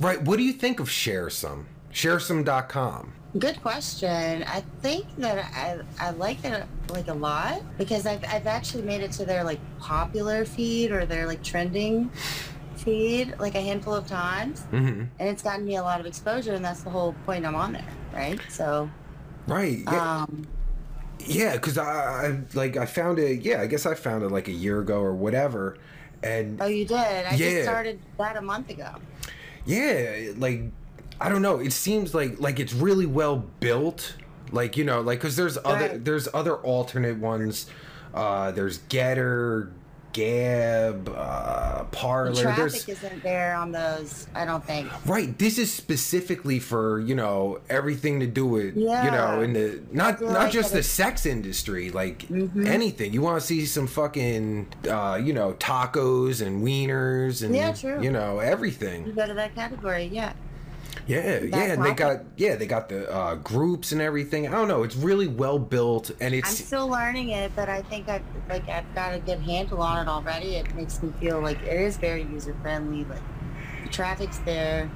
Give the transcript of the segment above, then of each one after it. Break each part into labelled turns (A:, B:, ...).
A: Right. What do you think of Sharesome? Sharesome.com.
B: Good question. I think that I I like it like a lot because I've I've actually made it to their like popular feed or their like trending feed like a handful of times,
A: Mm-hmm.
B: and it's gotten me a lot of exposure, and that's the whole point I'm on there, right? So,
A: Right. Yeah.
B: um,
A: Yeah, because I, I like I found it. Yeah, I guess I found it like a year ago or whatever, and
B: oh, you did. I
A: Yeah.
B: just started that a month ago.
A: Yeah, like I don't know. It seems like like it's really well built. Like you know, like because there's other there's other alternate ones. Uh, there's GETTR, Gab, uh,
B: The
A: Parler.
B: traffic
A: There's
B: isn't there on those. I don't think.
A: right. This is specifically for you know everything to do with you know in the not not
B: like
A: just the sex industry, like
B: Mhm.
A: anything. You want to see some fucking uh, you know tacos and wieners and
B: Yeah, true.
A: you know everything.
B: You go to that category, yeah.
A: Yeah, yeah, and they got yeah they got the uh, groups and everything. I don't know. It's really well built and it's.
B: I'm still learning it, but I think I've like I've got a good handle on it already. It makes me feel like it is very user friendly. Like the traffic's there.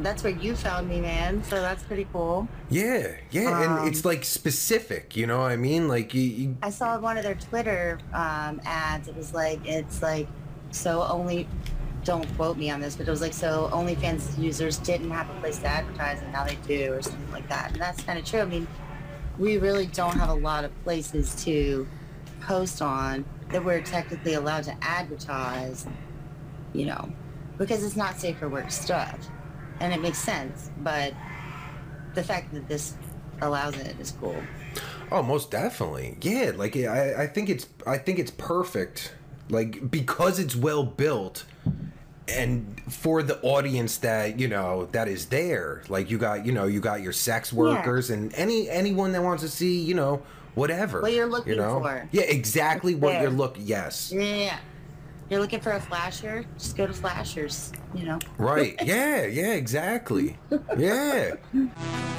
B: That's where you found me, man. So that's pretty cool.
A: yeah yeah and
B: Um,
A: it's like specific. You know what I mean? Like you, you
B: I saw one of their Twitter um, ads. It was like it's like so only. Don't quote me on this, but it was like so OnlyFans users didn't have a place to advertise, and now they do, or something like that. And that's kind of true. I mean, we really don't have a lot of places to post on that we're technically allowed to advertise, you know, because it's not safe for work stuff. And it makes sense, but the fact that this allows it is cool.
A: Oh, most definitely. Yeah, like I, I think it's I think it's perfect. Like because it's well built and for the audience that, you know, that is there. Like you got, you know, you got your sex workers and any anyone that wants to see, you know, whatever.
B: What you're
A: you
B: looking
A: know?
B: for.
A: Yeah, exactly what
B: there.
A: you're look yes.
B: Yeah. You're looking for a flasher? Just go to flashers, you know.
A: Right. Yeah, yeah, exactly. Yeah.